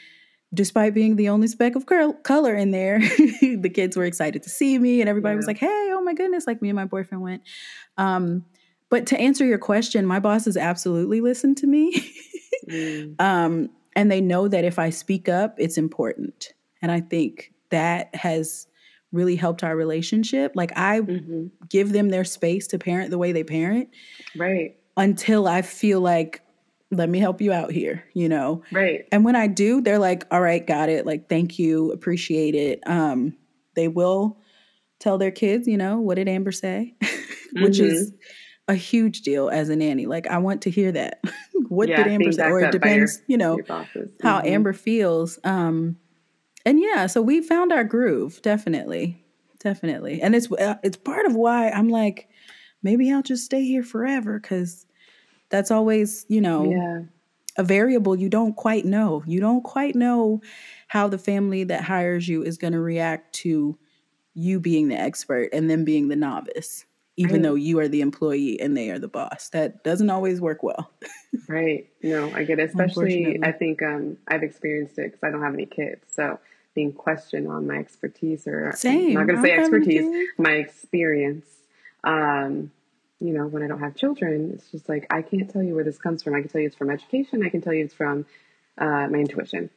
despite being the only speck of cur- color in there, the kids were excited to see me, and everybody yeah. was like, "Hey, oh my goodness!" Like me and my boyfriend went. Um, but to answer your question, my bosses absolutely listen to me, mm. um, and they know that if I speak up, it's important, and I think that has really helped our relationship. Like I mm-hmm. give them their space to parent the way they parent, right? Until I feel like let me help you out here, you know? Right. And when I do, they're like, all right, got it. Like, thank you, appreciate it. Um, they will tell their kids, you know, what did Amber say? Which mm-hmm. is a huge deal as a nanny. Like, I want to hear that. what yeah, did Amber say? Or it depends, your, you know, mm-hmm. how Amber feels. Um, and yeah, so we found our groove, definitely. Definitely. And it's uh, it's part of why I'm like, maybe I'll just stay here forever because that's always, you know, yeah. a variable you don't quite know. You don't quite know how the family that hires you is going to react to you being the expert and them being the novice, even right. though you are the employee and they are the boss. That doesn't always work well. right. No, I get it. Especially, I think um, I've experienced it because I don't have any kids. So being questioned on my expertise or Same. I'm not going to say expertise, my experience. Um, you know, when I don't have children, it's just like I can't tell you where this comes from. I can tell you it's from education. I can tell you it's from uh, my intuition,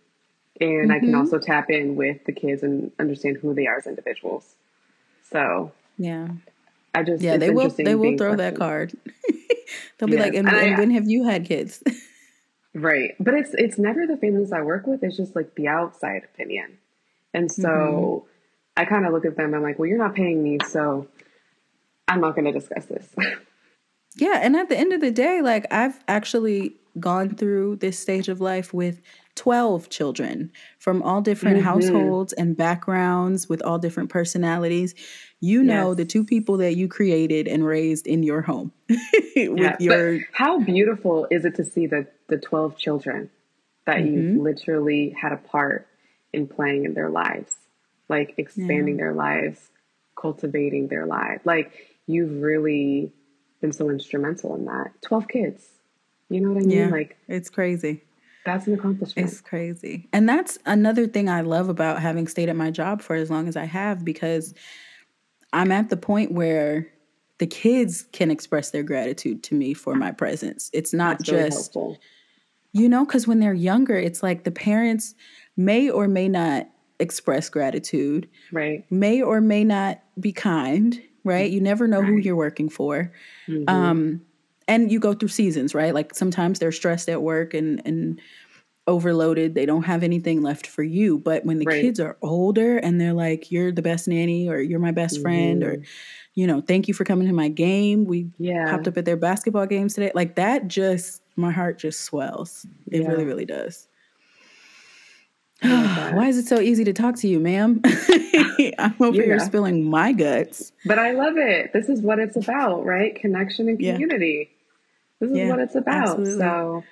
and mm-hmm. I can mm-hmm. also tap in with the kids and understand who they are as individuals. So yeah, I just yeah they will they will throw questioned. that card. They'll be yes. like, and, and, I, and when have you had kids? right, but it's it's never the families I work with. It's just like the outside opinion, and so mm-hmm. I kind of look at them. And I'm like, well, you're not paying me, so I'm not going to discuss this. yeah. And at the end of the day, like I've actually gone through this stage of life with 12 children from all different mm-hmm. households and backgrounds with all different personalities. You know yes. the two people that you created and raised in your home. with yeah, your how beautiful is it to see the the 12 children that mm-hmm. you literally had a part in playing in their lives, like expanding yeah. their lives, cultivating their lives. Like you've really been so instrumental in that. 12 kids. You know what I mean? Yeah, like it's crazy. That's an accomplishment. It's crazy. And that's another thing I love about having stayed at my job for as long as I have because I'm at the point where the kids can express their gratitude to me for my presence. It's not that's just really you know cuz when they're younger it's like the parents may or may not express gratitude. Right. May or may not be kind right? You never know who you're working for. Mm-hmm. Um, and you go through seasons, right? Like sometimes they're stressed at work and and overloaded. They don't have anything left for you. But when the Right. kids are older and they're like, you're the best nanny or you're my best friend or, you know, thank you for coming to my game. We Mm-hmm. Yeah. popped up at their basketball games today. Like that just, my heart just swells. It Yeah. really, really does. That. Why is it so easy to talk to you, ma'am? I'm over here Yeah. spilling my guts. But I love it. This is what it's about, right? Connection and Yeah. community. This is Yeah, what it's about. absolutely. So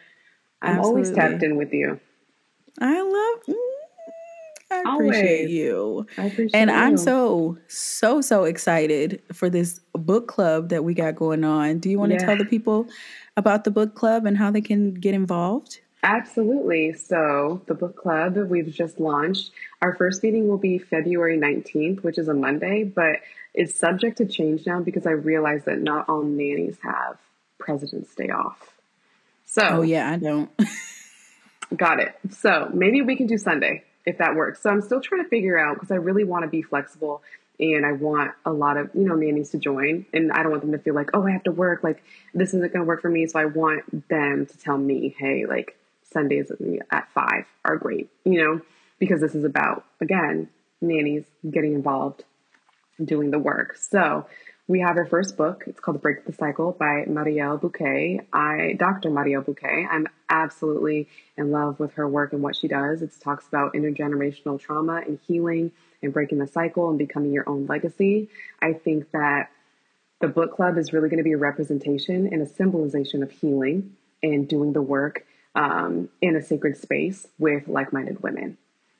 I'm always tapped in with you. I love. mm, I appreciate Always. you. I appreciate And I'm so, so, so excited for this book club that we got going on. Do you want to tell the people about the book club and how they can get involved? Absolutely. So, the book club we've just launched, our first meeting will be February 19th, which is a Monday, but it's subject to change now because I realize that not all nannies have President's Day off. So, Oh, yeah, I don't. got it. So, maybe we can do Sunday if that works. So, I'm still trying to figure out because I really want to be flexible and I want a lot of, you know, nannies to join and I don't want them to feel like, "Oh, I have to work, like this isn't going to work for me." So, I want them to tell me, "Hey, like Sundays at 5 are great," you know, because this is about again, nannies getting involved doing the work. So we have our first book. It's called Break the Cycle by Mariel Buqué. I, Dr. Mariel Buqué, I'm absolutely in love with her work and what she does. It talks about intergenerational trauma and healing and breaking the cycle and becoming your own legacy. I think that the book club is really going to be a representation and a symbolization of healing and doing the work um, in a sacred space with like minded women.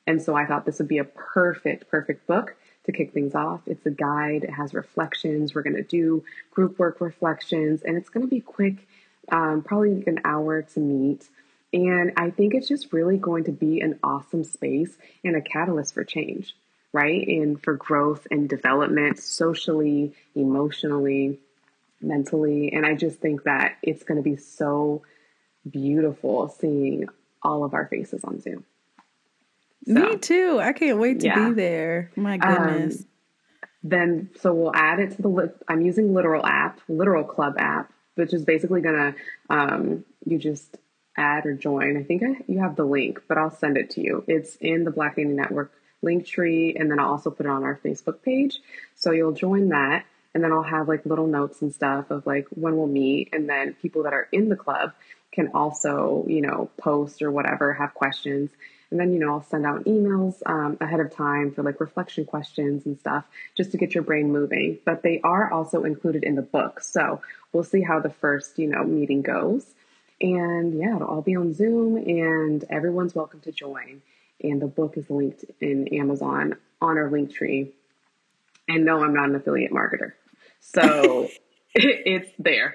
And so I thought this would be a perfect, perfect book to kick things off. It's a guide, it has reflections. We're going to do group work reflections, and it's going to be quick, um, probably like an hour to meet. And I think it's just really going to be an awesome space and a catalyst for change, right? And for growth and development socially, emotionally, mentally. And I just think that it's going to be so beautiful seeing all of our faces on Zoom. Me too. I can't wait to Yeah. be there. My Um, goodness. then so we'll add it to the lit- i'm using literal app literal club app which is basically gonna um, you just add or join i think I, you have the link but i'll send it to you it's in the black Nanny network link tree and then i'll also put it on our facebook page so you'll join that and then i'll have like little notes and stuff of like when we'll meet and then people that are in the club can also you know post or whatever have questions and then, you know, I'll send out emails um, ahead of time for like reflection questions and stuff just to get your brain moving. But they are also included in the book. So we'll see how the first, you know, meeting goes. And yeah, it'll all be on Zoom and everyone's welcome to join. And the book is linked in Amazon on our link tree. And no, I'm not an affiliate marketer. So it's there.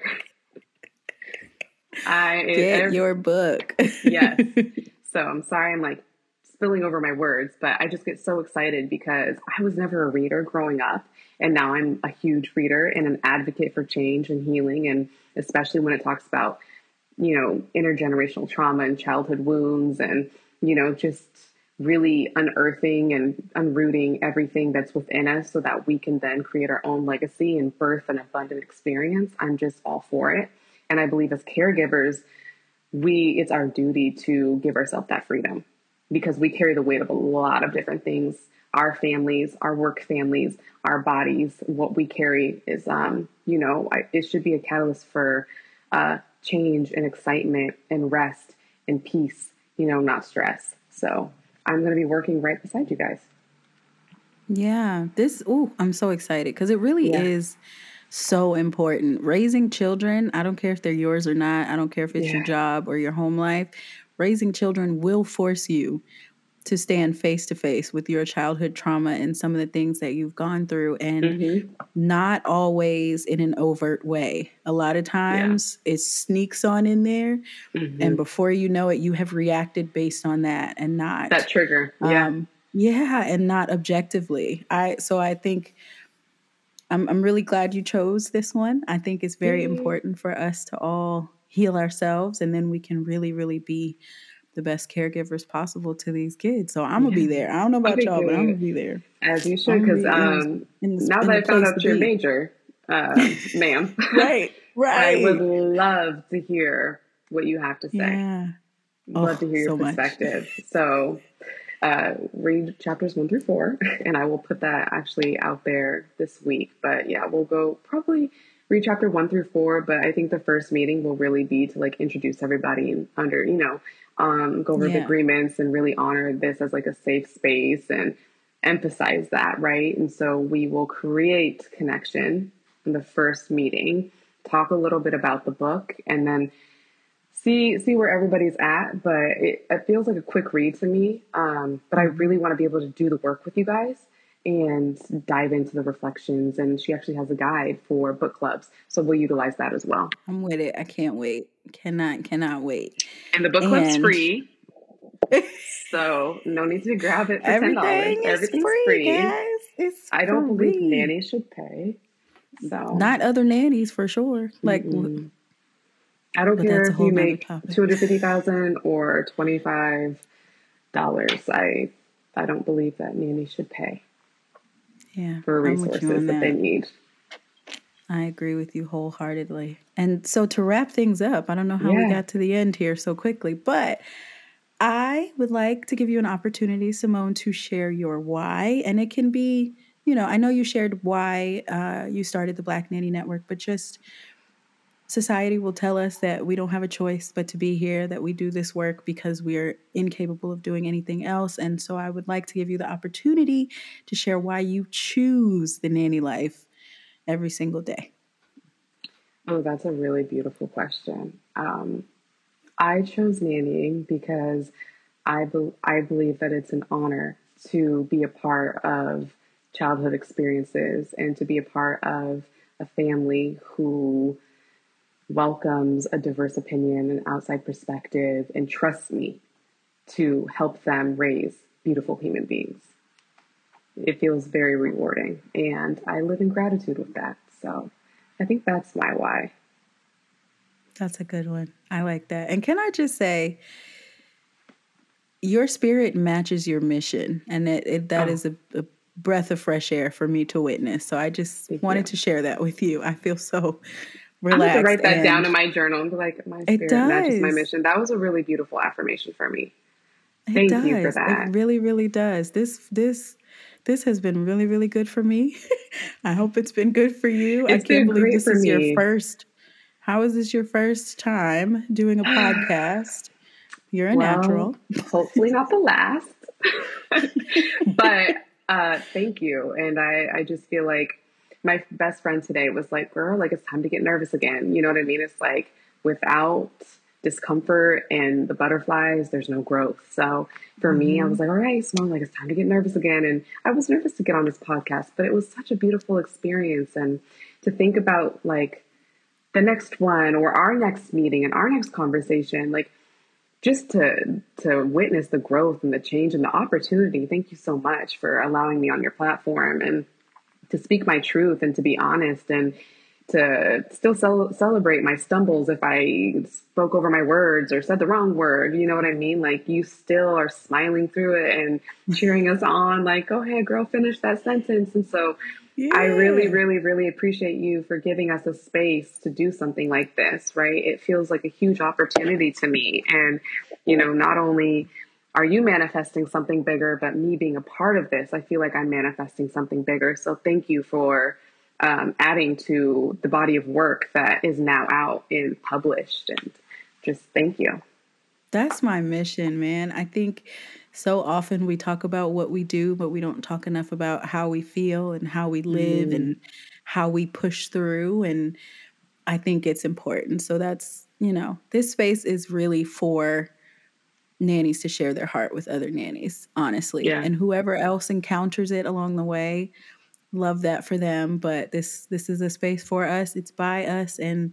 I Get every- your book. yes. So I'm sorry I'm like spilling over my words, but I just get so excited because I was never a reader growing up. And now I'm a huge reader and an advocate for change and healing. And especially when it talks about, you know, intergenerational trauma and childhood wounds and, you know, just really unearthing and unrooting everything that's within us so that we can then create our own legacy and birth an abundant experience. I'm just all for it. And I believe as caregivers, we it's our duty to give ourselves that freedom because we carry the weight of a lot of different things. Our families our work families our bodies what we carry is um you know I, it should be a catalyst for uh change and excitement and rest and peace you know not stress. So i'm going to be working right beside you guys. Yeah, this, oh, I'm so excited because it really Yeah. is so important. Raising children, I don't care if they're yours or not, I don't care if it's your job or your home life, raising children will force you to stand face to face with your childhood trauma and some of the things that you've gone through and not always in an overt way. A lot of times it sneaks on in there Mm-hmm. and before you know it you have reacted based on that and not that trigger yeah um, yeah, and not objectively. I so I think I'm I'm really glad you chose this one. I think it's very Yay. important for us to all heal ourselves, and then we can really, really be the best caregivers possible to these kids. So I'm gonna be there. I don't know about y'all, but I'm gonna be there. as you should because um now that i found out your be. major uh ma'am Right, right, I would love to hear what you have to say. Yeah. Love to hear your so much. perspective. So, uh, read chapters one through four, and I will put that actually out there this week. But yeah, we'll go probably read chapter one through four. But I think the first meeting will really be to like introduce everybody under, you know, um, go over the agreements and really honor this as like a safe space and emphasize that, right? And so we will create connection in the first meeting, talk a little bit about the book, and then see see where everybody's at. But it, it feels like a quick read to me. Um, but I really want to be able to do the work with you guys and dive into the reflections. And she actually has a guide for book clubs, so we'll utilize that as well. I'm with it. I can't wait. Cannot, cannot wait. And the book club's And- free. So no need to grab it for ten dollars. Everything is Everything's free, free. guys. It's I don't believe free. nannies should pay. So Not other nannies for sure. Like Mm-mm. I don't But care if you make two hundred fifty thousand or twenty five dollars. I I don't believe that nannies should pay yeah, for I'm with you resources on that they need. I agree with you wholeheartedly. And so to wrap things up, I don't know how we got to the end here so quickly, but I would like to give you an opportunity, Simone, to share your why. And it can be, you know, I know you shared why uh, you started the Black Nanny Network, but just society will tell us that we don't have a choice but to be here, that we do this work because we are incapable of doing anything else. And so I would like to give you the opportunity to share why you choose the nanny life every single day. Oh, that's a really beautiful question. Um, I chose nannying because I be- I believe that it's an honor to be a part of childhood experiences and to be a part of a family who welcomes a diverse opinion and outside perspective and trusts me to help them raise beautiful human beings. It feels very rewarding, and I live in gratitude with that. So I think that's my why. That's a good one. I like that. And can I just say, your spirit matches your mission, and it, it that Oh. is a, a breath of fresh air for me to witness. So I just Thank wanted you. to share that with you. I feel so I'm going to write that down in my journal and be like, my It spirit matches my mission. That was a really beautiful affirmation for me. it Thank you for that. It really, really does. This this this has been really, really good for me. I hope it's been good for you. I It's can't been believe great this is your me. first. How is this your first time doing a podcast? You're a Well, natural. Hopefully not the last. but uh, thank you. And I, I just feel like my best friend today was like, girl, like it's time to get nervous again. You know what I mean? It's like without discomfort and the butterflies, there's no growth. So for me, I was mm-hmm. like, all right, Simone, like it's time to get nervous again. And I was nervous to get on this podcast, but it was such a beautiful experience. And to think about like the next one or our next meeting and our next conversation, like just to to witness the growth and the change and the opportunity. Thank you so much for allowing me on your platform and to speak my truth and to be honest and to still cel- celebrate my stumbles if I spoke over my words or said the wrong word. You know what I mean? Like you still are smiling through it and cheering us on. Like, go ahead, girl, finish that sentence. And so I really, really, really appreciate you for giving us a space to do something like this, right? It feels like a huge opportunity to me. And, you know, not only are you manifesting something bigger, but me being a part of this, I feel like I'm manifesting something bigger. So thank you for um, adding to the body of work that is now out and published. And just thank you. That's my mission, man. I think so often we talk about what we do, but we don't talk enough about how we feel and how we live Mm. and how we push through. And I think it's important. So that's, you know, this space is really for nannies to share their heart with other nannies, honestly. Yeah. And whoever else encounters it along the way, love that for them. But this this is a space for us. It's by us. And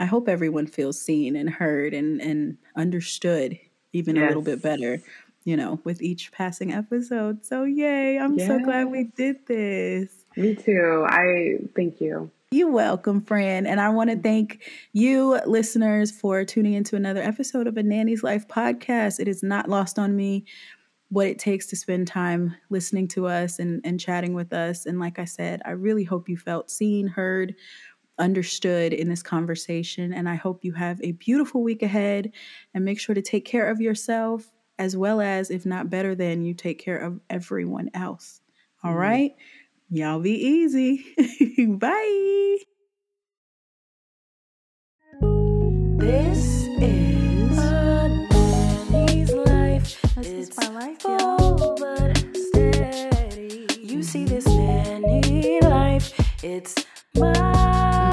I hope everyone feels seen and heard and, and understood even a little bit better, you know, with each passing episode. So yay, I'm so glad we did this. Me too. I thank you. You welcome, friend. And I want to thank you, listeners, for tuning into another episode of A Nanny's Life podcast. It is not lost on me what it takes to spend time listening to us and, and chatting with us. And like I said, I really hope you felt seen, heard, understood in this conversation. And I hope you have a beautiful week ahead and make sure to take care of yourself as well as, if not better than, you take care of everyone else. All mm-hmm. right. Y'all be easy. Bye. This is Annie's life. This it's is my life, y'all. But steady. You see this nanny life? It's my